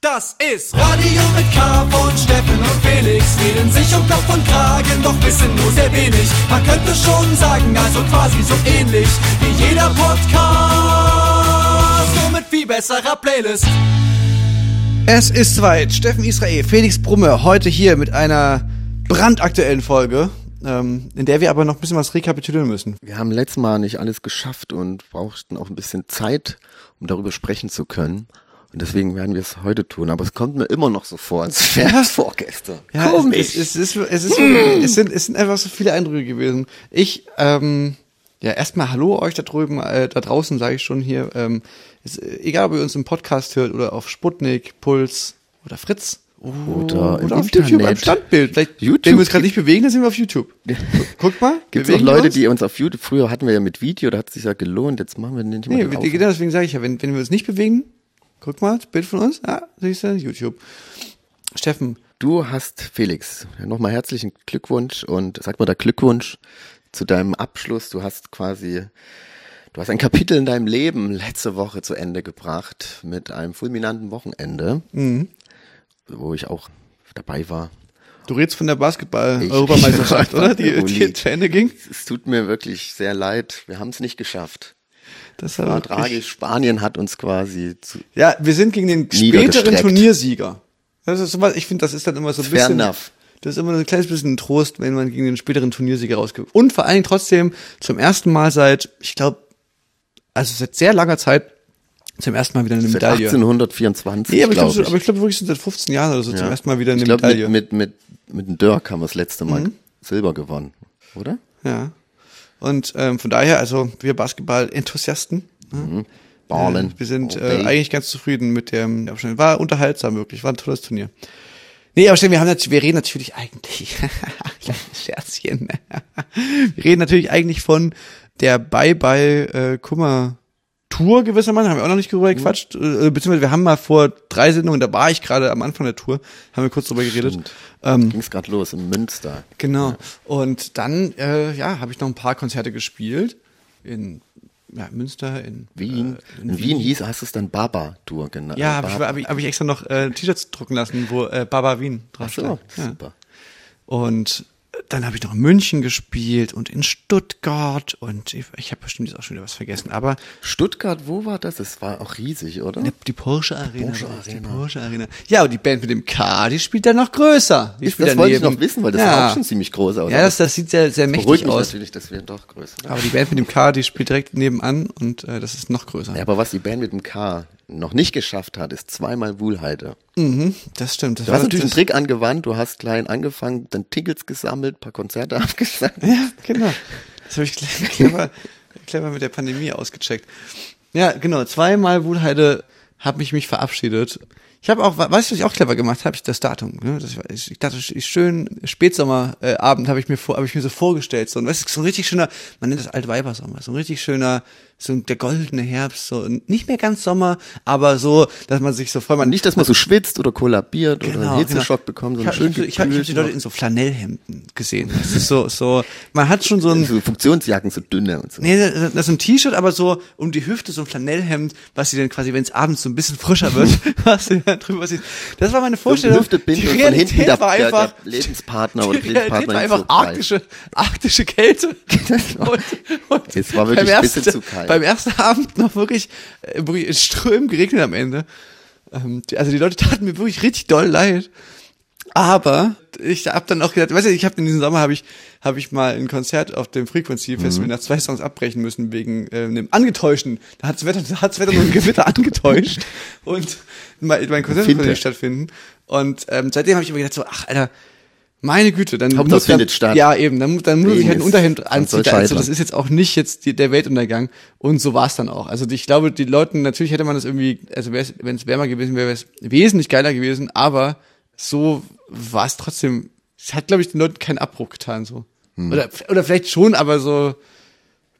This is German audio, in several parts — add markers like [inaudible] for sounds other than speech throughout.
Das ist Radio mit K von Steffen und Felix. Reden sich um Kopf und Kragen, doch wissen nur sehr wenig. Man könnte schon sagen, also quasi so ähnlich wie jeder Podcast. Nur mit viel besserer Playlist. Es ist soweit. Steffen Israel, Felix Brumme, heute hier mit einer brandaktuellen Folge, ähm, in der wir aber noch ein bisschen was rekapitulieren müssen. Wir haben letztes Mal nicht alles geschafft und brauchten auch ein bisschen Zeit, um darüber sprechen zu können. Und deswegen werden wir es heute tun. Aber es kommt mir immer noch so vor, als wäre es vorgestern. Ja, Komisch. Es, es, es, ist, es, ist, es, sind, es sind einfach so viele Eindrücke gewesen. Ich, ähm, ja, erstmal Hallo euch da drüben, äh, da draußen sage ich schon hier. Ähm, ist, egal, ob ihr uns im Podcast hört oder auf Sputnik, Puls oder Fritz. Oder im oder auf Internet. YouTube, am Standbild. Vielleicht, YouTube wenn wir uns gerade nicht bewegen, dann sind wir auf YouTube. Guck mal. [laughs] Gibt wir Leute, uns? die uns auf YouTube, früher hatten wir ja mit Video, da hat es sich ja gelohnt, jetzt machen wir nicht mehr Nee, den genau deswegen sage ich ja, wenn, wenn wir uns nicht bewegen, guck mal, das Bild von uns, ja, siehst du, YouTube. Steffen, Du hast, Felix, nochmal herzlichen Glückwunsch und sag mal da Glückwunsch zu deinem Abschluss. Du hast quasi, du hast ein Kapitel in deinem Leben letzte Woche zu Ende gebracht mit einem fulminanten Wochenende, Mhm. wo ich auch dabei war. du redest von der [laughs] Basketball-Europameisterschaft, oder? Die, die [laughs] zu Ende ging. Es tut mir wirklich sehr leid. Wir haben es nicht geschafft. Das War war tragisch. Spanien hat uns quasi zu, Ja, wir sind gegen den späteren. Turniersieger. Das ist sowas, ich finde, das ist dann immer so ein Fair bisschen. enough. Das ist immer so ein kleines bisschen ein Trost, wenn man gegen den späteren Turniersieger rausgeht. Und vor allen Dingen trotzdem zum ersten Mal seit, ich glaube, also seit sehr langer Zeit zum ersten Mal wieder eine seit Medaille. 1824, Nee, aber ich glaube glaube, ich. ich glaube wirklich seit 15 Jahren oder so zum Ja. ersten Mal wieder eine ich glaub, Medaille. Mhm. Mit, mit, mit, mit dem Dirk haben wir das letzte Mal Silber gewonnen, oder? Ja. Und ähm, von daher, also wir Basketball-Enthusiasten, ne? Ballen. wir sind day. äh, eigentlich ganz zufrieden mit dem Abschnitt. War unterhaltsam wirklich, war ein tolles Turnier. Nee, aber stimmt, wir haben natürlich, wir reden natürlich eigentlich, [laughs] kleines Scherzchen. [laughs] wir reden natürlich eigentlich von der Bye-Bye äh, Kummer Tour gewissermaßen, haben wir auch noch nicht drüber gequatscht, äh, beziehungsweise wir haben mal vor drei Sendungen, da war ich gerade am Anfang der Tour, haben wir kurz drüber geredet. Stimmt. Ähm, Ging's gerade los in Münster. Genau. Und dann, äh, ja, habe ich noch ein paar Konzerte gespielt in ja, Münster, in Wien. Äh, in Wien hieß, hast du es dann Baba-Tour genannt. Ja, habe ich, hab ich, hab ich extra noch äh, T-Shirts drucken lassen, wo äh, Baba Wien Ach drauf so, steht. Ja. super. Und dann habe ich noch in München gespielt und in Stuttgart und ich, ich habe bestimmt jetzt auch schon wieder was vergessen, aber Stuttgart, wo war das? Es war auch riesig, oder? die, die Porsche Arena. Porsche Arena. Die Porsche Arena. Ja, und die Band mit dem K, die spielt dann noch größer. Die das spielt wollte ich daneben. noch wissen, weil das ja. sah auch schon ziemlich groß aus. Ja, das, das sieht sehr, sehr mächtig beruhigt mich aus. natürlich, dass wir doch größer. Aber die Band mit dem K, die spielt direkt nebenan und äh, das ist noch größer. Ja, aber was die Band mit dem K noch nicht geschafft hat, ist zweimal Wuhlheide. Mhm, das stimmt. Das Du war hast natürlich einen Trick angewandt, du hast klein angefangen, dann Tickets gesammelt, paar Konzerte [laughs] abgesagt. Ja, genau. Das habe ich cle- [laughs] clever, clever mit der Pandemie ausgecheckt. Ja, genau. Zweimal Wuhlheide habe ich mich verabschiedet. Ich habe auch, weißt du, was ich auch clever gemacht habe? Ich das Datum. Ne? Das, war- ich, ich dachte, ich- schön Spätsommerabend äh, habe ich mir vor, habe ich mir so vorgestellt. So, ein- weißt du, so ein richtig schöner, man nennt das Altweibersommer, so ein richtig schöner, so der goldene Herbst, so nicht mehr ganz Sommer, aber so, dass man sich so voll man Nicht, dass man so schwitzt oder kollabiert oder einen Hitzeschock bekommt, Genau, Ich sondern habe schön ich hab, ich hab die Leute in so Flanellhemden gesehen. Das ist so, so, man hat schon so ein, so Funktionsjacken, so dünne und so. Nee, das ist ein T-Shirt, aber so um die Hüfte, so ein Flanellhemd, was sie dann quasi, wenn es abends so ein bisschen frischer wird, [laughs] was sie dann drüber sieht. Das war meine Vorstellung. Hüfte binden die hinten Realität der, war der, einfach, der Lebenspartner oder die Lebenspartnerin war einfach so arktische, arktische Kälte. und, und Es war wirklich ein bisschen zu kalt. Beim ersten Abend noch wirklich, äh, wirklich in Strömen geregnet am Ende. Ähm, also die Leute taten mir wirklich richtig doll leid. Aber ich hab dann auch gedacht, weißt du, ich habe in diesem Sommer habe ich habe ich mal ein Konzert auf dem Frequency Festival nach zwei Songs abbrechen müssen wegen äh, einem angetäuschten. Da hat's Wetter, da hat's Wetter nur ein Gewitter angetäuscht [laughs] und mein, mein Konzert konnte nicht stattfinden. Und ähm, seitdem habe ich immer gedacht so, ach Alter, meine Güte, dann Hauptsache muss findet dann, statt. Ja, eben, dann, dann muss ich halt ein. Unterhemd anziehen. Also das ist jetzt auch nicht jetzt die, der Weltuntergang. Und so war es dann auch. Also ich glaube, die Leuten, natürlich hätte man das irgendwie, also wenn es wärmer gewesen wäre, wäre es wesentlich geiler gewesen, aber so war es trotzdem, es hat, glaube ich, den Leuten keinen Abbruch getan. so Hm. Oder, oder vielleicht schon, aber so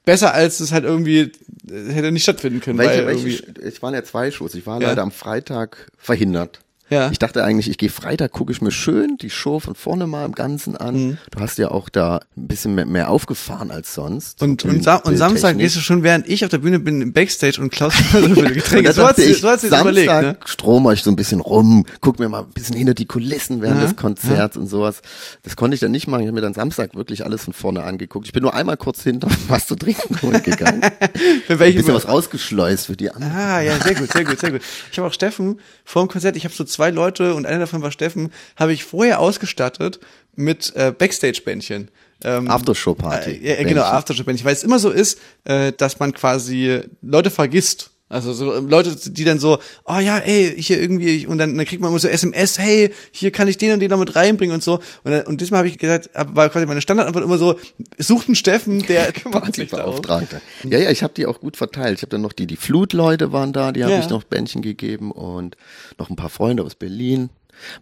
besser als es halt irgendwie hätte nicht stattfinden können. Welche, weil welche, es waren ja zwei Shows. Ich war Ja. leider am Freitag verhindert. Ja. Ich dachte eigentlich, ich gehe Freitag, gucke ich mir schön die Show von vorne mal im Ganzen an. Mhm. Du hast ja auch da ein bisschen mehr, aufgefahren als sonst. Und, und, Sa und Samstag gehst du schon, während ich auf der Bühne bin, im Backstage und Klaus [laughs] Getränke. So sie, ich, so hat sie Samstag überlegt, ne? stromer ich so ein bisschen rum, guck mir mal ein bisschen hinter die Kulissen während Ja, des Konzerts und sowas. Das konnte ich dann nicht machen. Ich habe mir dann Samstag wirklich alles von vorne angeguckt. Ich bin nur einmal kurz hinter [laughs] was zu trinken holen gegangen. [laughs] Für Ein welche bisschen was rausgeschleust für die anderen. Ah, ja, sehr gut, sehr gut, sehr gut. Ich habe auch Steffen vor dem Konzert, ich habe so zwei Leute und einer davon war Steffen, habe ich vorher ausgestattet mit äh, Backstage-Bändchen. Ähm, Aftershow-Party. Äh, ja, genau, Aftershow-Bändchen. Weil es immer so ist, äh, dass man quasi Leute vergisst. Also so ähm, Leute, die dann so, oh ja, ey, hier irgendwie, und dann, dann kriegt man immer so SMS, hey, hier kann ich den und den noch mit reinbringen und so. Und, dann, und diesmal habe ich gesagt, war quasi meine Standardantwort immer so, sucht einen Steffen, der. [laughs] Beauftragter. Ja, ja, ich habe die auch gut verteilt. Ich habe dann noch die, die Flutleute waren da, die habe Ja. ich noch Bändchen gegeben und noch ein paar Freunde aus Berlin.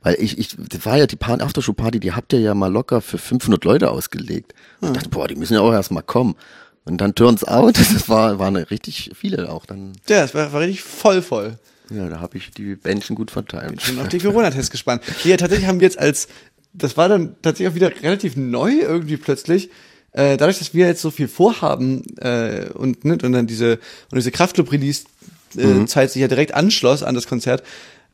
Weil ich, ich, das war ja die Pan Aftershow Party, die habt ihr ja mal locker für 500 Leute ausgelegt. Hm. Ich dachte, boah, die müssen ja auch erst mal kommen. Und dann turns out, [laughs] das war, waren richtig viele auch dann. Ja, es war, war richtig voll voll. Ja, da habe ich die Bändchen gut verteilt. Bin auf die Corona-Tests gespannt. Ja, tatsächlich haben wir jetzt als, das war dann tatsächlich auch wieder relativ neu irgendwie plötzlich. Äh, dadurch, dass wir jetzt so viel vorhaben äh, und, ne, und dann diese und diese Kraftclub-Release-Zeit sich ja direkt anschloss an das Konzert,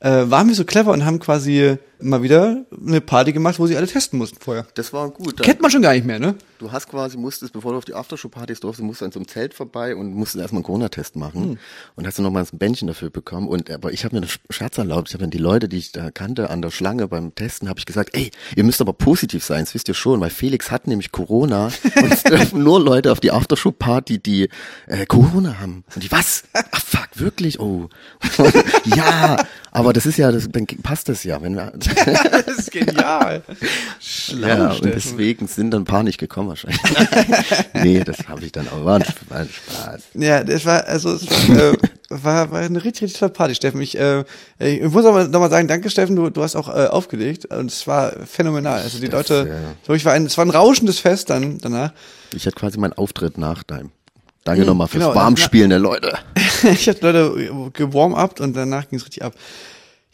äh, waren wir so clever und haben quasi mal wieder eine Party gemacht, wo sie alle testen mussten vorher. Das war gut. Kennt man schon gar nicht mehr, ne? Du hast quasi, musstest, bevor du auf die Aftershow-Partys durfst, musst du an so einem Zelt vorbei und musstest erstmal einen Corona-Test machen. Und hast du nochmal ein Bändchen dafür bekommen. Und aber ich habe mir einen Scherz erlaubt. Ich habe dann die Leute, die ich da kannte, an der Schlange beim Testen, habe ich gesagt, ey, ihr müsst aber positiv sein, das wisst ihr schon, weil Felix hat nämlich Corona und es [laughs] dürfen nur Leute auf die Aftershow-Party, die äh, Corona haben. Und die, was? Ach fuck, wirklich? Oh. [laughs] ja, aber das ist ja, das, dann passt das ja. Wenn wir, [laughs] Das ist genial. Schlau, ja, und deswegen sind dann ein paar nicht gekommen wahrscheinlich. [laughs] nee, das habe ich dann auch. War ein, war ein Spaß. Ja, das war, also es war, äh, war, war eine richtig, richtig tolle Party, Steffen. Ich, äh, ich muss aber nochmal sagen, danke Steffen, du, du hast auch äh, aufgelegt und es war phänomenal. Also die Das, Leute, ja. wirklich war ein, es war ein rauschendes Fest dann danach. Ich hatte quasi meinen Auftritt nach deinem. Danke nochmal fürs genau, Warmspielen der Leute. [laughs] ich hatte Leute gewarm-upt und danach ging es richtig ab.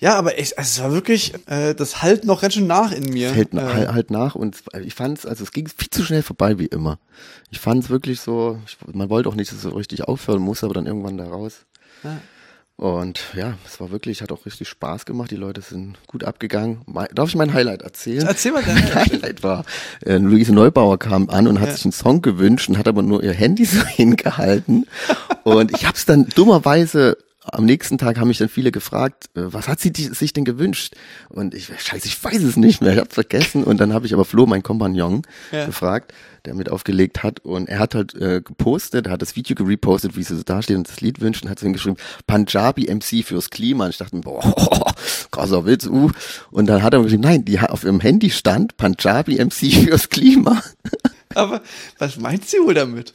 Ja, aber ich, also es war wirklich, äh, das halt noch ganz schön nach in mir. Hält äh, halt, halt nach und ich fand's, also es ging viel zu schnell vorbei wie immer. Ich fand's wirklich so, ich, man wollte auch nicht so richtig aufhören, muss aber dann irgendwann da raus. Und ja, es war wirklich, hat auch richtig Spaß gemacht. Die Leute sind gut abgegangen. Darf ich mein Highlight erzählen? Erzähl mal [laughs] dein Mein Highlight war, äh, Luise Neubauer kam an und hat Ja. sich einen Song gewünscht und hat aber nur ihr Handy [laughs] so hingehalten. und ich habe es dann dummerweise am nächsten Tag haben mich dann viele gefragt, äh, was hat sie sich denn gewünscht? Und ich, scheiße, ich weiß es nicht mehr, ich hab's vergessen. Und dann habe ich aber Flo, mein Kompagnon, Ja. gefragt, der mit aufgelegt hat. Und er hat halt äh, gepostet, er hat das Video gerepostet, wie sie so dasteht und das Lied wünscht und hat so hingeschrieben, Punjabi MC fürs Klima. Und ich dachte boah, [laughs] krasser Witz, uh. Und dann hat er geschrieben, nein, die hat auf ihrem Handy stand Punjabi MC [laughs] fürs Klima. aber was meint sie wohl damit?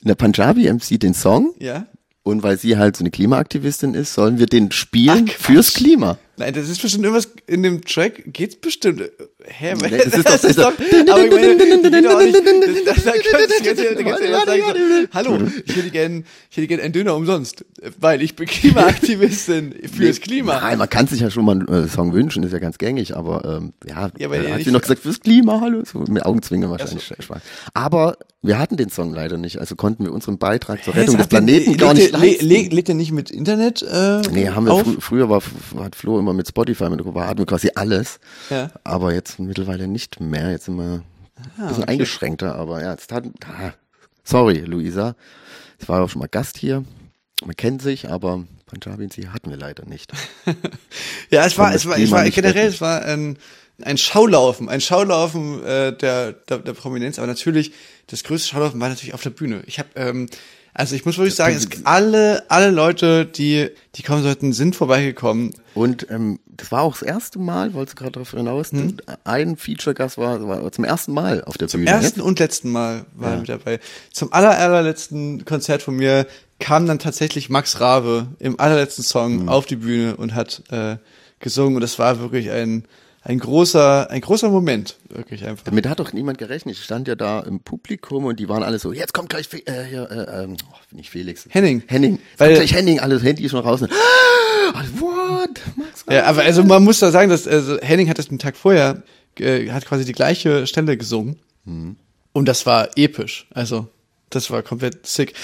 Der Punjabi MC den Song Ja? Und weil sie halt so eine Klimaaktivistin ist, sollen wir den spielen Ach, fürs Klima. Nein, das ist bestimmt irgendwas in dem Track, geht's bestimmt. Hä, Nee, das ist doch- das ist doch- aber ich meine, nicht, das, da kannst so, hallo, ich hätte gern, ich hätte gern einen Döner umsonst, weil ich bin Klimaaktivistin fürs Klima. Nein, man kann sich ja schon mal einen äh, Song wünschen, ist ja ganz gängig, aber ähm, ja, Ja, aber äh, hat sie noch gesagt, fürs Klima, hallo, so mit Augenzwinkern wahrscheinlich. Spaß. Aber wir hatten den Song leider nicht, also konnten wir unseren Beitrag zur Rettung des Planeten gar nicht leisten. le- Legt er nicht mit Internet äh, Nee, haben wir früher war hat Flo immer mit Spotify mit war hatten wir quasi alles. Ja. Aber jetzt mittlerweile nicht mehr. Jetzt sind wir ein bisschen eingeschränkter, aber ja, jetzt tat, ah, sorry, Luisa. Ich war auch schon mal Gast hier. Man kennt sich, aber Punjabi sie hatten wir leider nicht. [laughs] Ja, es war, es war, Klima war generell, es war ein, ein Schaulaufen, ein Schaulaufen äh, der, der, der Prominenz, aber natürlich, das größte Schaulaufen war natürlich auf der Bühne. Ich habe, ähm, also ich muss wirklich sagen, es, alle, alle Leute, die, die kommen sollten, sind vorbeigekommen. Und ähm, das war auch das erste Mal, wolltest du gerade darauf hinaus, ein Feature-Gast war, war zum ersten Mal auf der Bühne. Ersten jetzt. und letzten Mal war Ja. er mit dabei. Zum aller, allerletzten Konzert von mir kam dann tatsächlich Max Rabe im allerletzten Song auf die Bühne und hat äh, gesungen und das war wirklich ein, ein großer, ein großer Moment, wirklich einfach. Damit hat doch niemand gerechnet. Ich stand ja da im Publikum und die waren alle so, jetzt kommt gleich Fe äh, hier, äh, ähm, oh, nicht Felix. Henning. Henning. Weil- kommt gleich Henning, alles Handy schon raus. Und, ah, [gasps] what? Max Ja, aber also man muss da sagen, dass also Henning hat das den Tag vorher, äh, hat quasi die gleiche Stelle gesungen. Und das war episch. Also, das war komplett sick.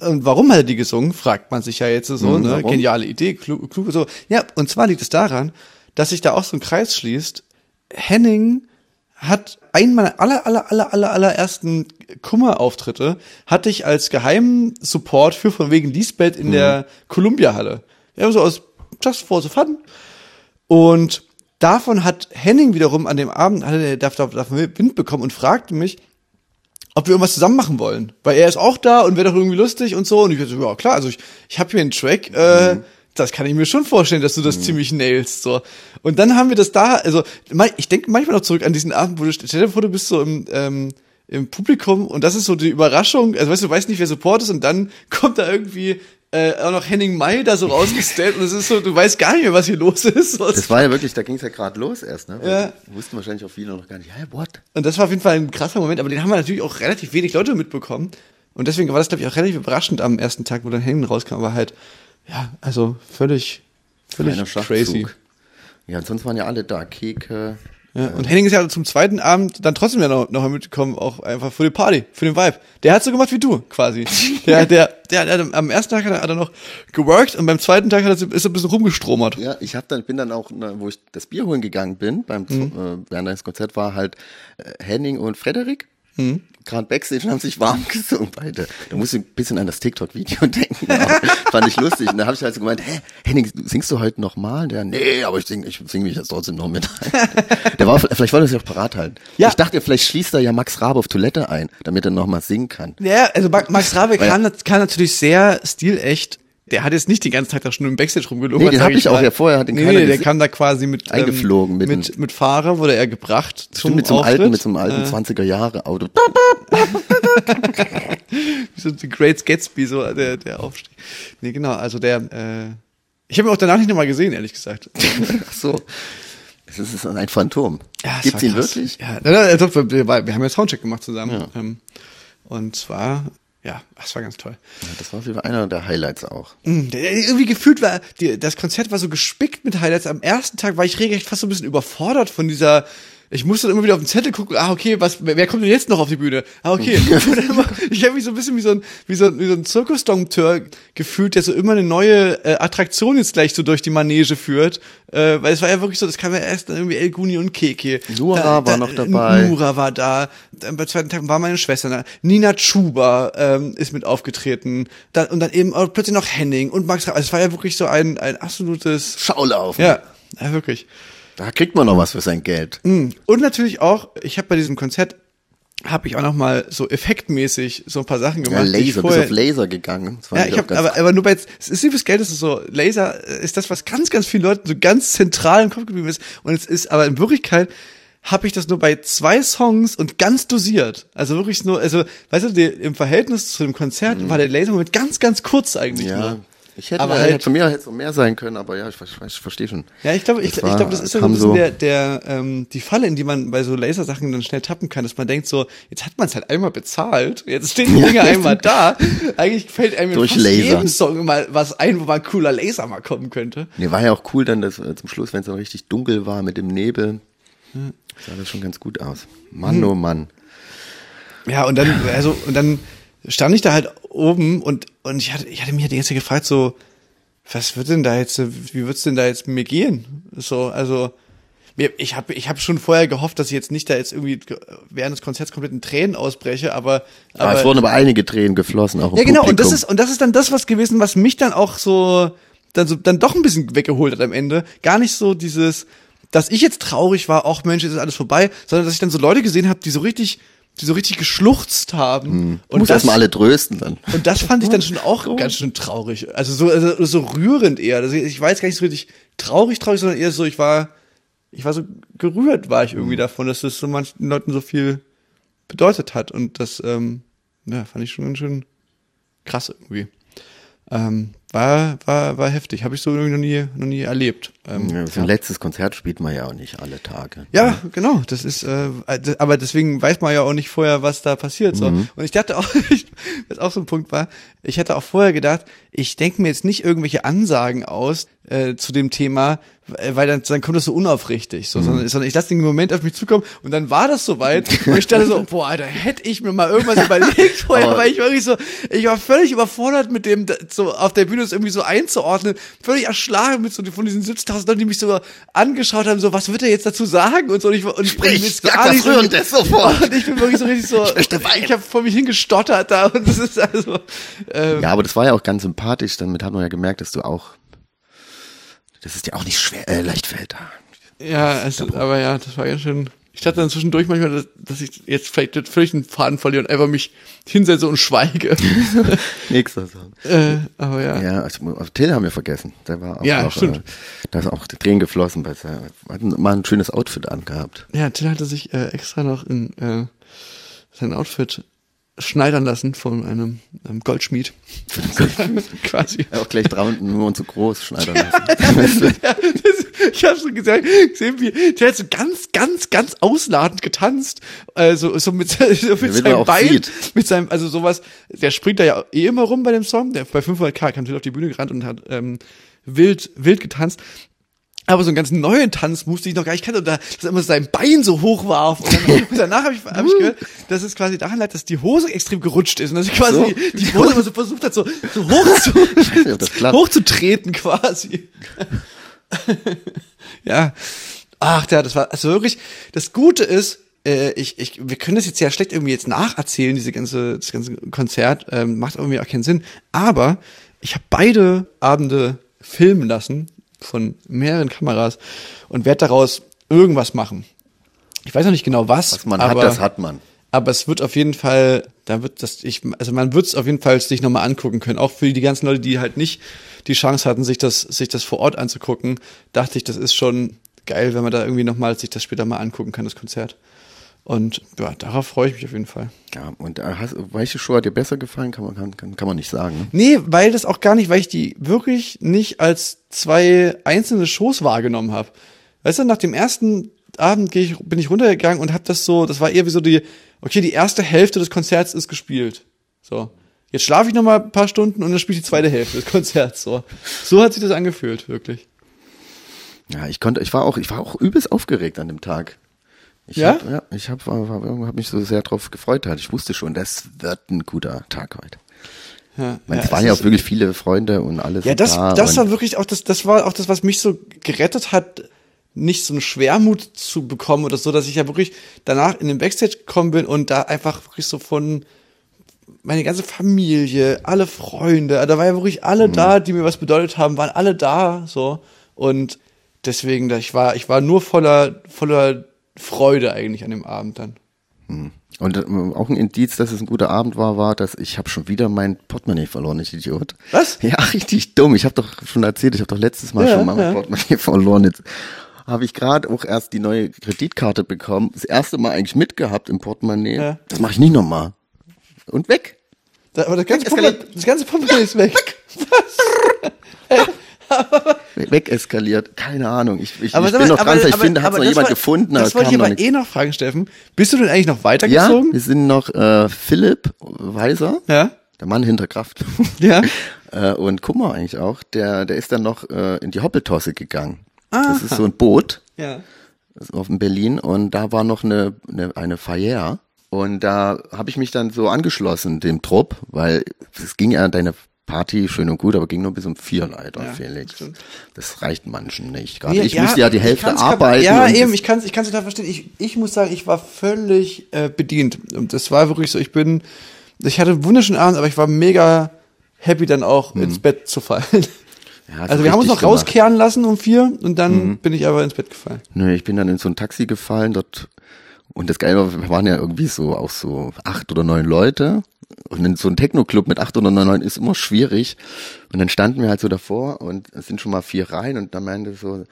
Und warum hat er die gesungen, fragt man sich ja jetzt so, Mhm, ne? warum? Geniale Idee, klug, klug, so. Ja, und zwar liegt es daran, dass sich da auch so ein Kreis schließt. Henning hat einen meiner aller, aller, aller, aller, allerersten Kummerauftritte hatte ich als geheimen Support für von wegen Lisbeth in der Columbia-Halle. Ja, so aus Just for the Fun. Und davon hat Henning wiederum an dem Abend, hatte der davon, Wind bekommen und fragte mich, ob wir irgendwas zusammen machen wollen. Weil er ist auch da und wäre doch irgendwie lustig und so. Und ich dachte, ja klar, also ich, ich habe hier einen Track, äh, das kann ich mir schon vorstellen, dass du das ziemlich nailst. So. Und dann haben wir das da, also ich denke manchmal noch zurück an diesen Abend, wo du stell dir vor, du bist so im, ähm, im Publikum und das ist so die Überraschung, also weißt du, du weißt nicht, wer Support ist und dann [laughs] kommt da irgendwie äh, auch noch Henning May da so rausgestellt und es ist so, du weißt gar nicht mehr, was hier los ist. Das war ja wirklich, da ging es ja gerade los erst, ne? Ja. Wussten wahrscheinlich auch viele noch gar nicht, hey, what? Und das war auf jeden Fall ein krasser Moment, aber den haben wir natürlich auch relativ wenig Leute mitbekommen. Und deswegen war das, glaube ich, auch relativ überraschend am ersten Tag, wo dann Henning rauskam, aber halt, ja, also völlig, völlig crazy. Ja, sonst waren ja alle da, Keke. Ja, und Henning ist ja zum zweiten Abend dann trotzdem ja noch, noch mitgekommen, auch einfach für die Party, für den Vibe. Der hat so gemacht wie du, quasi. [laughs] Der, der, der, der, am ersten Tag hat er, hat er noch geworkt und beim zweiten Tag hat er, ist er ein bisschen rumgestromert. Ja, ich hab dann, bin dann auch, wo ich das Bier holen gegangen bin, beim Mhm. äh, während eines Konzert war halt äh, Henning und Frederik. Mhm. Gerade Backstage haben sich warm [laughs] gesungen beide. Da muss ich ein bisschen an das TikTok-Video [laughs] denken. Fand ich lustig. Und da habe ich halt so gemeint, hä, Henning, singst du heute nochmal? Der, nee, aber ich sing, ich sing mich jetzt trotzdem noch mit ein. [laughs] Der war, vielleicht wollte er sich auch parat halten. Ja. Ich dachte, vielleicht schließt er ja Max Rabe auf Toilette ein, damit er nochmal singen kann. Ja, also Ma- Max Rabe kann, kann natürlich sehr stilecht. Der hat jetzt nicht den ganzen Tag da schon im Backstage rumgelungert. Nee, den sag hab ich auch mal. ja vorher, hat den nee, nee, der kam da quasi mit ähm, Eingeflogen mit mit, mit, Fahrer wurde er gebracht zum Stimmt, mit so einem Auftritt. alten, mit so einem alten Äh, 20er Jahre Auto. [laughs] wie so The Great Gatsby, so der, der Aufstieg. Nee, genau, also der, äh, ich habe ihn auch danach nicht nochmal gesehen, ehrlich gesagt. [laughs] Ach so. Es ist ein Phantom. Ja, es Gibt's ihn krass. wirklich? Ja, wir, wir wir haben ja Soundcheck gemacht zusammen. Ja. Ähm, und zwar, ja, das war ganz toll. Ja, Das war auf jeden Fall einer der Highlights auch. Mm, Irgendwie gefühlt war, die, das Konzert war so gespickt mit Highlights. Am ersten Tag war ich regelrecht fast so ein bisschen überfordert von dieser, ich musste dann immer wieder auf den Zettel gucken, ah, okay, was, wer kommt denn jetzt noch auf die Bühne? Ah, okay. [laughs] Immer- ich habe mich so ein bisschen wie so ein, wie so ein, wie so ein Zirkusdompteur gefühlt, der so immer eine neue äh, Attraktion jetzt gleich so durch die Manege führt. Äh, weil es war ja wirklich so, das kam ja erst dann irgendwie El Guni und Keke. Nura war noch dabei. Nura war da. Dann beim zweiten Tag war meine Schwester da. Nina Chuba ähm, ist mit aufgetreten. Dann, und dann eben auch plötzlich noch Henning und Max Ra- Also es war ja wirklich so ein, ein absolutes, Schaulauf. ja, ja wirklich. Da kriegt man noch was für sein Geld. Mm. Und natürlich auch, ich habe bei diesem Konzert habe ich auch noch mal so effektmäßig so ein paar Sachen Ja, gemacht. ich Laser, bis vorher- auf Laser gegangen. Das ja, ich habe ganz- aber, aber nur bei es ist liebes Geld, es ist so Laser ist das, was ganz ganz vielen Leuten so ganz zentral im Kopf geblieben ist und es ist aber in Wirklichkeit habe ich das nur bei zwei Songs und ganz dosiert. Also wirklich nur, also weißt du, die, im Verhältnis zu dem Konzert war der Lasermoment ganz ganz kurz eigentlich Mhm. ja. nur. Ich hätte, Aber halt- von mir hätte es noch mehr sein können, aber ja, ich, ver- ich verstehe schon. Ja, ich glaube, ich, Das ich glaube, das ist so ein bisschen so- der, der ähm, die Falle, in die man bei so Lasersachen dann schnell tappen kann, dass man denkt so, jetzt hat man es halt einmal bezahlt, jetzt stehen die [laughs] Ja, einmal da. Eigentlich fällt einem in Durch fast Laser. jedem Song mal was ein, wo mal ein cooler Laser mal kommen könnte. Nee, war ja auch cool dann das, äh, zum Schluss, wenn es dann richtig dunkel war mit dem Nebel. Sah das schon ganz gut aus. Mann, Hm. oh Mann. Ja, und dann, also, und dann stand ich da halt oben und, und ich hatte, ich hatte mich die ganze Zeit gefragt, so, was wird denn da jetzt, wie wird's denn da jetzt mit mir gehen? So, also, ich habe ich hab schon vorher gehofft, dass ich jetzt nicht da jetzt irgendwie während des Konzerts komplett in Tränen ausbreche, aber, Aber, es wurden aber einige Tränen geflossen, auch im ja, genau, und Publikum. das ist, und das ist dann das was gewesen, was mich dann auch so, dann so, dann doch ein bisschen weggeholt hat am Ende. Gar nicht so dieses, dass ich jetzt traurig war, ach Mensch, jetzt ist alles vorbei, sondern dass ich dann so Leute gesehen habe, die so richtig, die so richtig geschluchzt haben. Du Und musst das, erstmal alle trösten dann. und das fand ich dann schon auch ganz schön traurig. Also so, also so rührend eher. Also ich war jetzt gar nicht so richtig traurig, traurig, sondern eher so, ich war, ich war so gerührt, war ich irgendwie davon, dass das so manchen Leuten so viel bedeutet hat. Und das, ähm, ja, fand ich schon ganz schön krass irgendwie. Ähm, war, war, war heftig. Habe ich so irgendwie noch nie, noch nie erlebt. Ähm, Ja, so ein letztes Konzert spielt man ja auch nicht alle Tage. ja, genau. Das ist, äh, aber deswegen weiß man ja auch nicht vorher, was da passiert. So. Und ich dachte auch, [laughs] was auch so ein Punkt war, ich hatte auch vorher gedacht, ich denke mir jetzt nicht irgendwelche Ansagen aus äh, zu dem Thema, weil dann, dann kommt das so unaufrichtig, so, sondern, sondern ich lasse den Moment auf mich zukommen und dann war das soweit und ich dachte so, [laughs] boah, Alter, hätte ich mir mal irgendwas überlegt vorher, Aber- weil ich wirklich so, ich war völlig überfordert mit dem, so auf der Bühne das irgendwie so einzuordnen, völlig erschlagen mit so von diesen 70.000 Leuten, die mich so angeschaut haben, so, was wird er jetzt dazu sagen und so, und ich, und, ist sag gar nicht so- und das sofort. [laughs] Und ich bin wirklich so richtig so, Ich ich habe vor mich hingestottert da und das ist also, ähm, Ja, aber das war ja auch ganz sympathisch. Damit hat man ja gemerkt, dass du auch, dass es dir auch nicht schwer, äh, leicht fällt. Ja, es, aber ja, das war ganz schön. Ich dachte dann zwischendurch manchmal, dass, dass ich jetzt vielleicht völlig den Faden verliere und einfach mich hinsetze und schweige. [laughs] Nächster Song. äh, aber ja. Ja, also, auf Till haben wir vergessen. Der war auch Ja, noch, stimmt. Äh, da ist auch die Tränen geflossen, weil er hat mal ein schönes Outfit angehabt. Ja, Till hatte sich äh, extra noch in äh, sein Outfit schneidern lassen von einem, einem Goldschmied. [laughs] Quasi. Er auch gleich drei und nur und so groß schneidern lassen. Ja, das, ich habe so gesagt, gesehen, wie der hat so ganz, ganz, ganz ausladend getanzt, also so mit, [laughs] so mit seinem Bein, sieht. mit seinem, also sowas. Der springt da ja eh immer rum bei dem Song. Der bei 500k kam Till auf die Bühne gerannt und hat ähm, wild, wild getanzt. Aber so einen ganz neuen Tanz musste ich noch gar nicht kennen, dass er immer sein Bein so hoch warf. Und, dann, und [laughs] [laughs] danach habe ich, hab ich gehört, dass es quasi daran lag, dass die Hose extrem gerutscht ist und dass ich quasi So. die, die Hose immer so versucht hat, so, so hoch zu, [laughs] klappt. hochzutreten quasi. ja. Ach, ja, das war, also wirklich, das Gute ist, äh, ich, ich, wir können das jetzt ja schlecht irgendwie jetzt nacherzählen, diese ganze, das ganze Konzert, ähm, macht irgendwie auch keinen Sinn. Aber ich habe beide Abende filmen lassen von mehreren Kameras und werde daraus irgendwas machen. Ich weiß noch nicht genau was. Was man aber, hat, das hat man. aber es wird auf jeden Fall, da wird das, ich, also man wird es auf jeden Fall sich nochmal angucken können. Auch für die ganzen Leute, die halt nicht die Chance hatten, sich das, sich das vor Ort anzugucken, dachte ich, das ist schon geil, wenn man da irgendwie nochmal sich das später mal angucken kann, das Konzert. Und ja, darauf freue ich mich auf jeden Fall. Ja, und äh, hast, welche Show hat dir besser gefallen? Kann man, kann, kann, kann man nicht sagen. Ne? Nee, weil das auch gar nicht, weil ich die wirklich nicht als zwei einzelne Shows wahrgenommen habe. Weißt du, nach dem ersten Abend geh ich, bin ich runtergegangen und habe das so, das war eher wie so die, okay, die erste Hälfte des Konzerts ist gespielt. So. Jetzt schlafe ich noch mal ein paar Stunden und dann spiele ich die zweite Hälfte des Konzerts. So, so hat sich das angefühlt, wirklich. Ja, ich konnte, ich war auch, ich war auch übelst aufgeregt an dem Tag. Ich Ja? Hab, ja, ich habe hab mich so sehr drauf gefreut. Halt. Ich wusste schon, das wird ein guter Tag heute. Ja, Ich meine, ja, es waren es ja auch wirklich viele Freunde und alles. Ja, das, da das war wirklich auch das, das war auch das, was mich so gerettet hat, nicht so eine Schwermut zu bekommen oder so, dass ich ja wirklich danach in den Backstage gekommen bin und da einfach wirklich so von meine ganze Familie, alle Freunde, da war ja wirklich alle Mhm. da, die mir was bedeutet haben, waren alle da, so. Und deswegen, ich war, ich war nur voller, voller Freude eigentlich an dem Abend dann. Und äh, auch ein Indiz, dass es ein guter Abend war, war, dass ich habe schon wieder mein Portemonnaie verloren, ich Idiot. Was? [laughs] Ja, richtig dumm. Ich habe doch schon erzählt, ich habe doch letztes Mal Ja, schon mal mein ja. Portemonnaie [laughs] verloren. Jetzt habe ich gerade auch erst die neue Kreditkarte bekommen. Das erste Mal eigentlich mitgehabt im Portemonnaie. Ja. Das mache ich nicht nochmal. Und weg. Da, aber das ganze. Portemonnaie, das ganze Portemonnaie ist weg. We- [laughs] Wegeskaliert. Keine Ahnung. Ich, ich, Aber ich bin noch dran, ich aber- finde, hat noch das jemand war- gefunden, Das es wollte ich aber eh noch fragen, Steffen. Bist du denn eigentlich noch Ja, weitergezogen? wir sind noch äh, Philipp Weiser, Ja. der Mann hinter Kraft. [laughs] Ja. [laughs] äh, und Kummer eigentlich auch, der, der ist dann noch äh, in die Hoppeltosse gegangen. Das Aha. ist so ein Boot Ja. das auf in Berlin und da war noch eine, eine, eine Feier und da habe ich mich dann so angeschlossen dem Trupp, weil es ging ja deine Party schön und gut, aber ging nur bis um vier leider, Ja, Felix. stimmt. Das reicht manchen nicht. Gerade Nee, ich musste ja die Hälfte arbeiten. Ja, eben, ich kann es ich kann's total verstehen. Ich, ich muss sagen, ich war völlig äh, bedient. Und das war wirklich so, ich bin, ich hatte einen wunderschönen Abend, aber ich war mega happy, dann auch ins Bett zu fallen. Mhm. Ja, also wir haben uns noch gemacht. Mhm. rauskehren lassen um vier und dann bin ich aber ins Bett gefallen. Nö, ich bin dann in so ein Taxi gefallen dort und das Geile war, wir waren ja irgendwie so auch so acht oder neun Leute und in so ein Techno-Club mit acht oder neun ist immer schwierig und dann standen wir halt so davor und es sind schon mal vier Reihen und dann meinte so,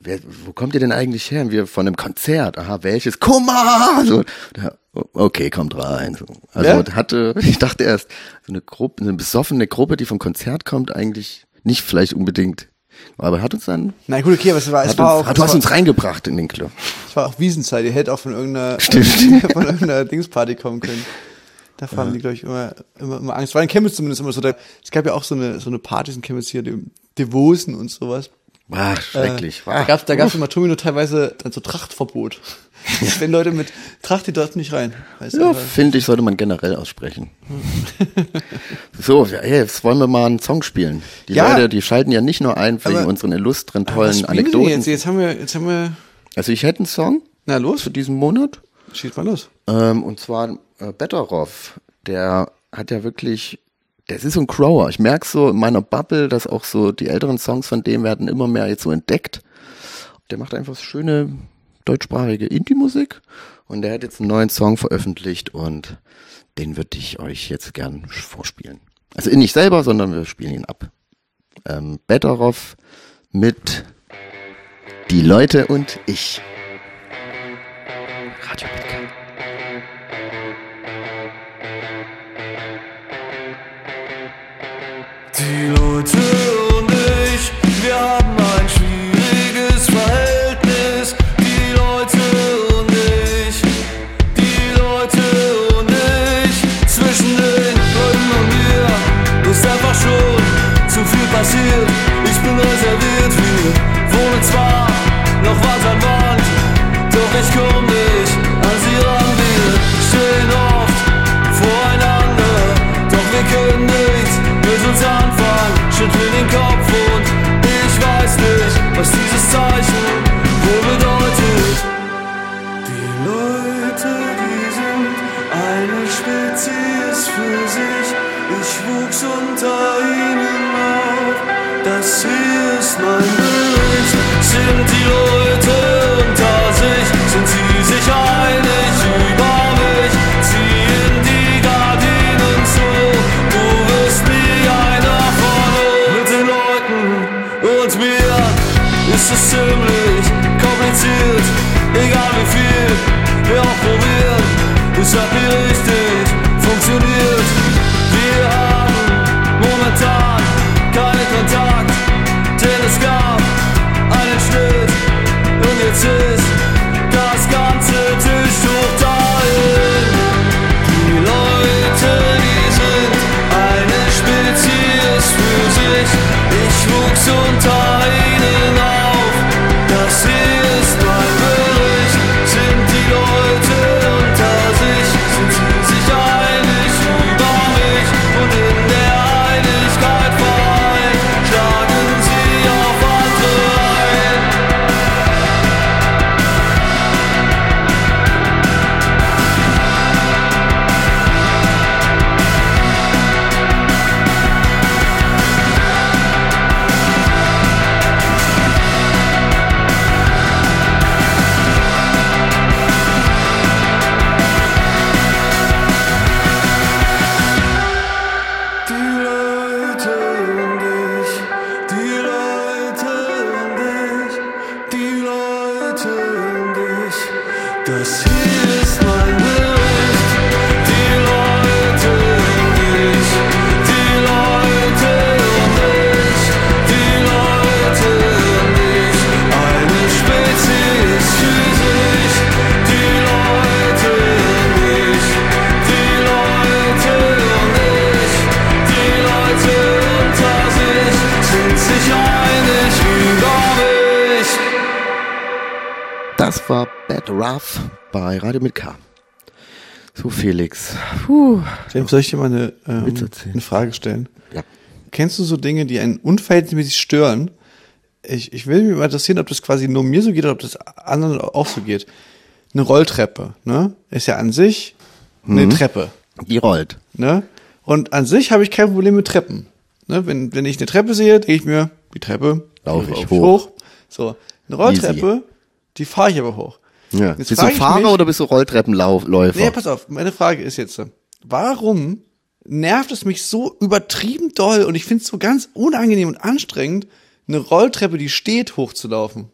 wer, wo kommt ihr denn eigentlich her? Und wir von einem Konzert, aha, welches? Kummer! So, da, Okay, kommt rein. So. Also Ja? hatte, [laughs] ich dachte erst, so eine Gruppe, eine besoffene Gruppe, die vom Konzert kommt, eigentlich nicht vielleicht unbedingt. Aber hat uns dann, Na gut, okay, aber es war, es war uns, auch, du hast uns reingebracht in den Club. es war auch Wiesenzeit. Ihr hättet auch von irgendeiner, Stimmt. [laughs] von irgendeiner Dingsparty kommen können. Da haben die, glaube ich, immer, immer, immer Angst. War in Chemnitz zumindest immer so. Da, es gab ja auch so eine, so eine Partys in Chemnitz hier, die Devosen und sowas. Ach, schrecklich. Äh, da gab's, da gab's immer Tomino teilweise dann so Trachtverbot. [laughs] Wenn Leute mit Tracht, die dort nicht rein. Ja, finde ich, sollte man generell aussprechen. [laughs] so, ja, jetzt wollen wir mal einen Song spielen. Die Ja. Leute, die schalten ja nicht nur ein wegen Aber- unseren illustren, tollen Anekdoten. Jetzt, jetzt haben wir, jetzt haben wir, Also ich hätte einen Song na los, für diesen Monat. schieß mal los. Ähm, und zwar äh, Betteroff. Der hat ja wirklich, das ist so ein Crower. Ich merke so in meiner Bubble, dass auch so die älteren Songs von dem werden immer mehr jetzt so entdeckt. Der macht einfach schöne deutschsprachige Indie-Musik. Und der hat jetzt einen neuen Song veröffentlicht und den würde ich euch jetzt gern vorspielen. Also nicht selber, sondern wir spielen ihn ab. Ähm, Betteroff mit Die Leute und ich. Radio Podcast. Die Leute und eine Spezies für sich. Ich wuchs unter ihnen auf. Das hier ist mein Bericht. Sind die Leute unter sich? Sind sie sich einig über Das war Bad Rough bei Radio mit K. So, Felix. Puh. James, soll ich dir mal eine, ähm, eine Frage stellen? Ja. Kennst du so Dinge, die einen unverhältnismäßig stören? Ich, ich will mich mal interessieren, ob das quasi nur mir so geht oder ob das anderen auch so geht. Eine Rolltreppe, ne? Ist ja an sich eine Treppe, Die rollt. ne? Und an sich habe ich kein Problem mit Treppen. Ne? Wenn, wenn ich eine Treppe sehe, denke ich mir, die Treppe Lauf ich lauf hoch. So, eine Rolltreppe, die fahre ich aber hoch. Ja. Jetzt bist du Fahrer mich- oder bist du Rolltreppenläufer? Nee, pass auf, meine Frage ist jetzt, warum nervt es mich so übertrieben doll und ich finde es so ganz unangenehm und anstrengend, eine Rolltreppe, die steht, hochzulaufen?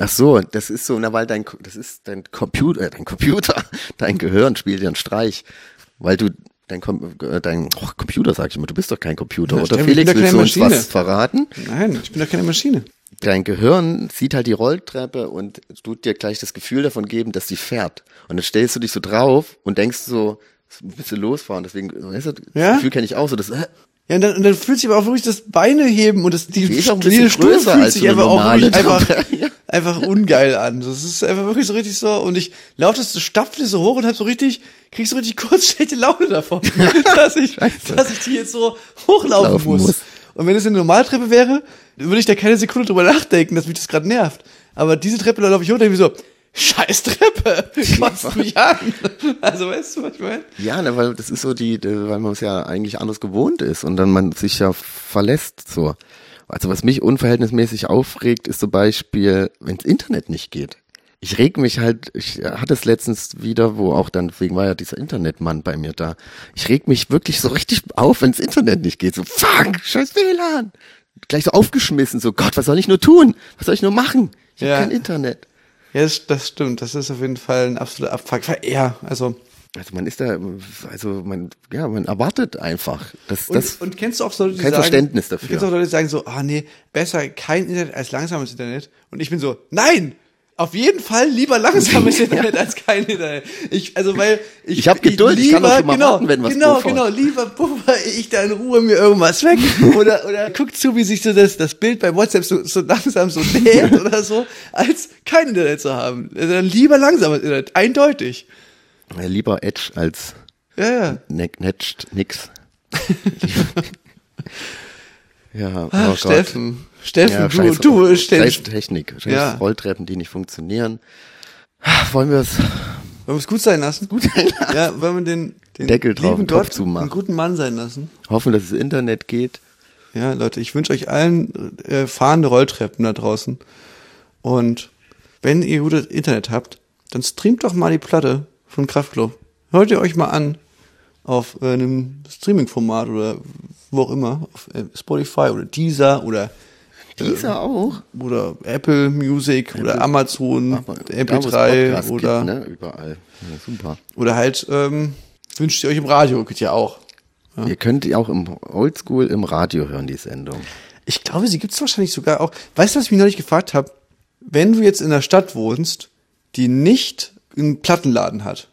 Ach so, das ist so, na, weil dein, das ist dein Computer, äh, dein Computer, [laughs] dein Gehirn spielt dir einen Streich, weil du, dein, äh, dein oh, Computer, sag ich immer, du bist doch kein Computer, Ja, oder Felix, willst du uns Maschine. was verraten? Nein, ich bin doch keine Maschine. Dein Gehirn sieht halt die Rolltreppe und tut dir gleich das Gefühl davon geben, dass sie fährt. Und dann stellst du dich so drauf und denkst so, ein bisschen losfahren, deswegen, weißt du, das Ja? Gefühl kenne ich auch so, das, äh, Ja, und dann, und dann fühlt sich aber auch wirklich das Beine heben und das, die, Die auch ein bisschen Stuhl fühlt sich einfach auch wirklich einfach. [laughs] Ja. einfach ungeil an. Das ist einfach wirklich so richtig so und ich laufe das so stapfte so hoch und hab so richtig, krieg so richtig kurz schlechte Laune davon, [laughs] [laughs] dass ich, dass ich die jetzt so hochlaufen Laufen muss. muss. Und wenn es eine Normaltreppe wäre, würde ich da keine Sekunde drüber nachdenken, dass mich das gerade nervt. Aber diese Treppe da laufe ich denke mir so, scheiß Treppe, kotzt [laughs] mich an. Also weißt du, was ich meine? Ja, ne, weil das ist so die, die- weil man es ja eigentlich anders gewohnt ist und dann man sich ja verlässt so. Also was mich unverhältnismäßig aufregt, ist zum Beispiel, wenns Internet nicht geht. Ich reg mich halt, ich hatte es letztens wieder, wo auch dann, deswegen war ja dieser Internetmann bei mir da. Ich reg mich wirklich so richtig auf, wenns Internet nicht geht. So, fuck, scheiß WLAN. Gleich so aufgeschmissen, so Gott, was soll ich nur tun? Was soll ich nur machen? Ich Ja. hab kein Internet. Ja, das, stimmt. Das ist auf jeden Fall ein absoluter Abfuck. Ja, also. Also man ist da, also man, ja, man erwartet einfach. Das, Und, das, und kennst du auch so Leute, die kein sagen, Verständnis dafür. Kennst du auch Leute, die sagen so, ah nee, besser kein Internet als langsames Internet. Und ich bin so, nein! Auf jeden Fall lieber langsames Internet [laughs] als kein Internet. Ich, also weil ich, Ich hab Geduld, ich kann auch schon mal genau, warten, wenn was Genau, buffert. genau, lieber puffer ich da in Ruhe mir irgendwas weg [laughs] oder oder guck zu, wie sich so das das Bild bei WhatsApp so, so langsam so nähert oder so, als kein Internet zu haben. Also lieber langsames Internet, eindeutig. Ja, lieber Edge als Ja, ja. ne nix. [laughs] ja, oh Ach, Gott. Steffen, Steffen, Ja, du, du scheiß Technik, scheiß Ja. Rolltreppen, die nicht funktionieren. Wollen wir es Wollen wir es gut sein lassen? gut sein lassen? Ja, wollen wir den, den Deckel drauf, lieben Gott zumachen. einen guten Mann sein lassen? Hoffen, dass das Internet geht. Ja, Leute, ich wünsche euch allen äh, fahrende Rolltreppen da draußen. Und wenn ihr gutes Internet habt, dann streamt doch mal die Platte von Kraftklub. Hört ihr euch mal an auf äh, einem Streaming-Format oder wo auch immer, auf äh, Spotify oder Deezer oder Dieser auch. oder Apple Music oder Amazon Aber da, wo es MP3 Podcasts oder Gibt, ne? Überall. Ja, super. oder halt ähm, wünscht ihr euch im Radio, geht ja auch. Ihr könnt auch im Oldschool im Radio hören, die Sendung. Ich glaube, sie gibt's wahrscheinlich sogar auch. Weißt du, was ich mich neulich gefragt habe? Wenn du jetzt in einer Stadt wohnst, die nicht einen Plattenladen hat.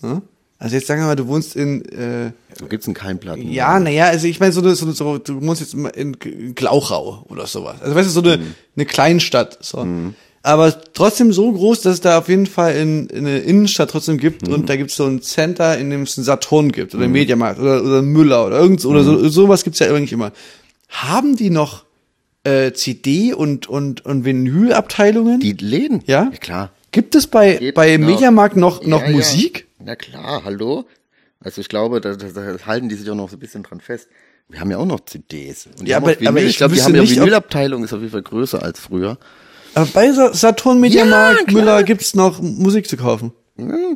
ne? Also jetzt sagen wir mal, du wohnst in äh, So gibt's einen Keimplatten. ja, naja, also ich meine so, eine- so, eine- so du wohnst jetzt in Glauchau oder sowas. Also weißt du, so eine, eine Kleinstadt. So. Aber trotzdem so groß, dass es da auf jeden Fall in, in eine Innenstadt trotzdem gibt und da gibt's so ein Center, in dem es einen Saturn gibt oder einen Mediamarkt oder, oder einen Müller oder irgend oder so, sowas gibt's ja eigentlich immer. Haben die noch äh, CD und, und, und Vinylabteilungen? Die Läden? Ja? Ja, klar. Gibt es bei, Geht bei. Mediamarkt noch, noch Ja, ja. Na klar, hallo? Also ich glaube, da, da, da halten die sich auch noch so ein bisschen dran fest. Wir haben ja auch noch CDs. Und Ja, aber- Vinyl. aber ich glaube, die haben ja Vinylabteilung, ist auf jeden Fall größer als früher. Aber bei Sa- Saturn, Mediamarkt, klar. Müller gibt's noch Musik zu kaufen.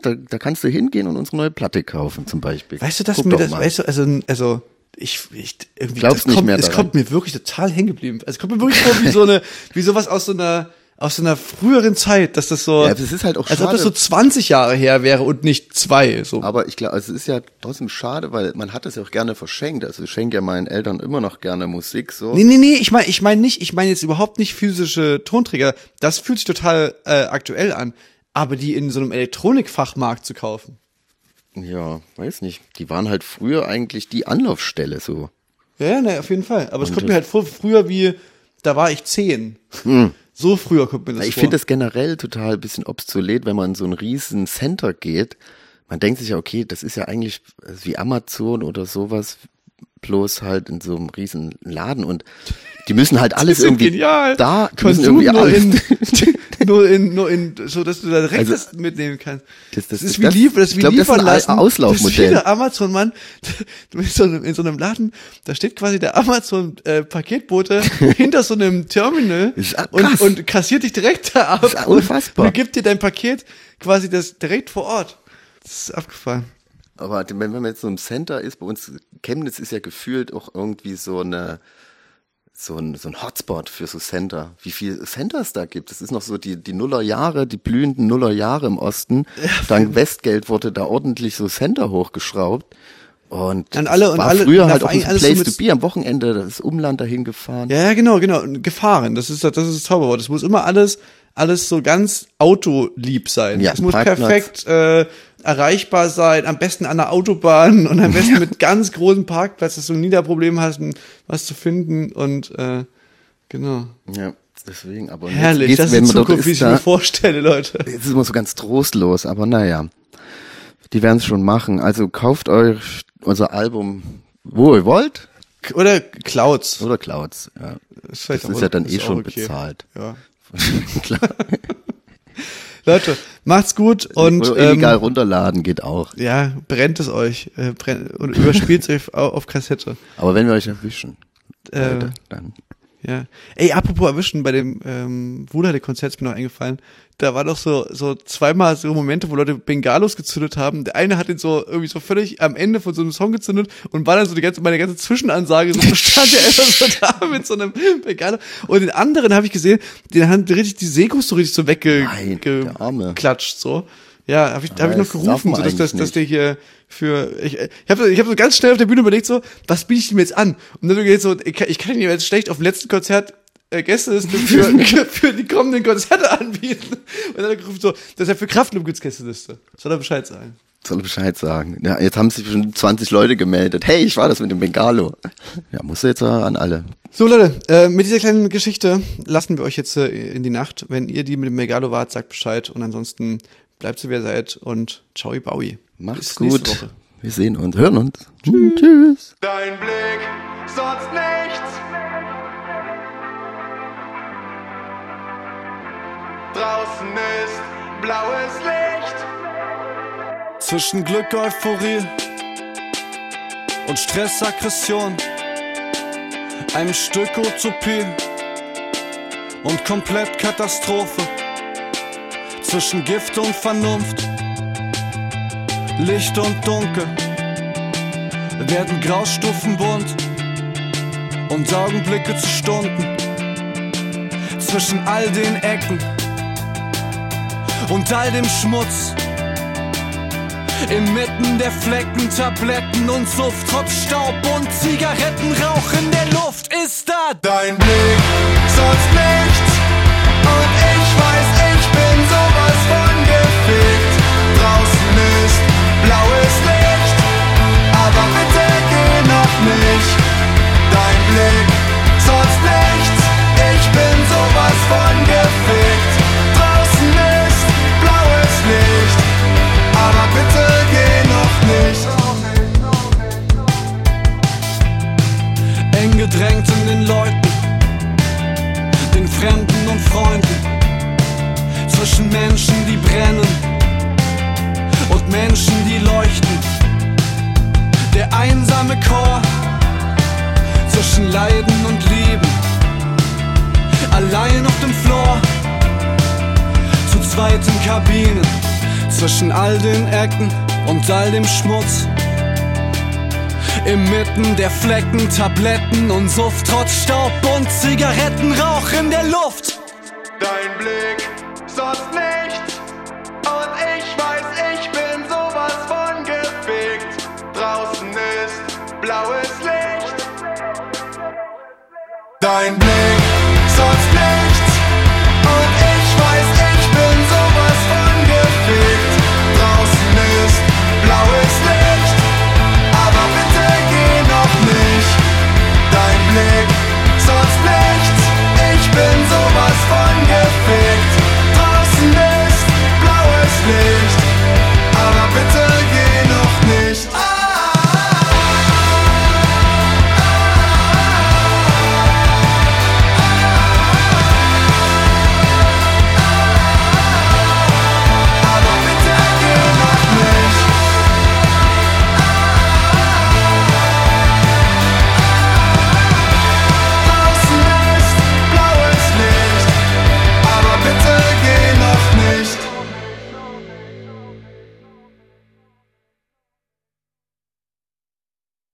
Da, da kannst du hingehen und unsere neue Platte kaufen, zum Beispiel. Weißt du, dass Guck mir das, mal. weißt du, also, also, ich, ich irgendwie, Glaubst das nicht kommt, mehr es daran. kommt mir wirklich total hängen geblieben. Also, Es kommt mir wirklich vor wie so eine, wie sowas aus so einer, aus so einer früheren Zeit, dass das so, Ja, das ist halt auch als ob das so 20 Jahre her wäre und nicht zwei, so. Aber ich glaube, also es ist ja trotzdem schade, weil man hat es ja auch gerne verschenkt. Also ich schenke ja meinen Eltern immer noch gerne Musik so. Nee, nee, nee, ich meine ich mein nicht, ich meine jetzt überhaupt nicht physische Tonträger. Das fühlt sich total äh, aktuell an. Aber die in so einem Elektronikfachmarkt zu kaufen. Ja, weiß nicht. Die waren halt früher eigentlich die Anlaufstelle so. Ja, ja, ne, auf jeden Fall. Aber es kommt das- mir halt vor, früher wie, da war ich zehn. So früher kommt mir das Ich vor. finde das generell total ein bisschen obsolet, wenn man in so ein riesen Center geht. Man denkt sich ja, okay, das ist ja eigentlich wie Amazon oder sowas, bloß halt in so einem riesen Laden und die müssen halt [laughs] alles irgendwie genial. da, die müssen irgendwie nur alles. in, [laughs] nur in, nur in, so dass du da direkt Also, das mitnehmen kannst. das- das- ist wie das- lieb, das ist wie glaub, das ist liefern ein lassen. Auslaufmodell. Das ist wie der Amazon-Mann. [laughs] Du bist so in so einem Laden, da steht quasi der Amazon-Paketbote hinter so einem Terminal Das und, und kassiert dich direkt da ab. Das ist unfassbar. Und gibt dir dein Paket quasi das direkt vor Ort. Das ist abgefahren. Aber wenn man jetzt so im Center ist, bei uns, Chemnitz ist ja gefühlt auch irgendwie so eine, so ein, so ein Hotspot für so Center. Wie viel Centers da gibt. Es ist noch so die, die Nullerjahre, die blühenden Nullerjahre im Osten. Dank Westgeld wurde da ordentlich so Center hochgeschraubt. Und An alle- und war alle- früher halt auch ein so Place mit- to be. Am Wochenende das Umland dahin gefahren. Ja, ja, genau, genau. Gefahren, das ist das ist das Zauberwort. Es muss immer alles alles so ganz autolieb sein. Ja, es muss Parkplatz. perfekt äh, erreichbar sein, am besten an der Autobahn [laughs] und am besten mit ganz großen Parkplatz, dass du nie da Problem hast, was zu finden und äh, genau. Ja, deswegen. Aber Herrlich, jetzt das ist wenn man Zukunft, wie ist, ich mir da, vorstelle, Leute. Es ist immer so ganz trostlos, aber naja. Die werden es schon machen. Also kauft euch unser Album, wo ihr wollt, Oder Clouds. oder Clouds. Ja. Das, Das ist ja dann eh schon okay. bezahlt. Ja. [laughs] Klar. [laughs] Leute, macht's gut und oder illegal ähm, runterladen geht auch. ja, brennt es euch äh, brennt, und überspielt es [laughs] euch au- auf Kassette. Aber wenn wir euch erwischen, Äh, Leute, dann. Ja. Ey, apropos erwischen, bei dem ähm, Wuderle-Konzert ist mir noch eingefallen, da war doch so, so zweimal so Momente, wo Leute Bengalos gezündet haben. Der eine hat den so irgendwie so völlig am Ende von so einem Song gezündet und war dann so die ganze, meine ganze Zwischenansage, so stand der einfach so da mit so einem Bengalo. Und den anderen habe ich gesehen, den haben die richtig die Sekus so richtig so weggeklatscht, so. Ja, habe ich, hab ich noch gerufen, so dass, dass, dass der hier für ich, ich habe ich hab so ganz schnell auf der Bühne überlegt so, was biete ich ihm jetzt an? Und dann geht so, ich kann, ich kann ihm jetzt schlecht auf dem letzten Konzert äh, Gästeliste für, [laughs] für die kommenden Konzerte anbieten. Und dann hat er gerufen so, dass er für Kraftclub gibt's Gästeliste. Soll er Bescheid sagen? Soll er Bescheid sagen. Ja, jetzt haben sich schon 20 Leute gemeldet. Hey, ich war das mit dem Bengalo. Ja, muss jetzt an alle. So Leute, äh, mit dieser kleinen Geschichte lassen wir euch jetzt äh, in die Nacht. Wenn ihr die mit dem Megalo wart, sagt Bescheid und ansonsten bleibt so wie ihr seid und ciao Baui. Macht's gut. Woche. Wir sehen uns, hören uns. Tschüss. Dein Blick, sonst nichts. Draußen ist blaues Licht. Zwischen Glück, Euphorie und Stress, Aggression. Einem Stück Utopie und komplett Katastrophe. Zwischen Gift und Vernunft, Licht und Dunkel werden Graustufen bunt und Augenblicke zu Stunden zwischen all den Ecken und all dem Schmutz. Inmitten der Flecken, Tabletten und Suft, trotz Staub und Zigarettenrauch in der Luft ist da dein Blick, sonst nichts. Inmitten der Flecken, Tabletten und Suft, trotz Staub und Zigarettenrauch in der Luft. Dein Blick, sonst nichts. Und ich weiß, ich bin sowas von gefickt. Draußen ist blaues Licht. Dein Blick.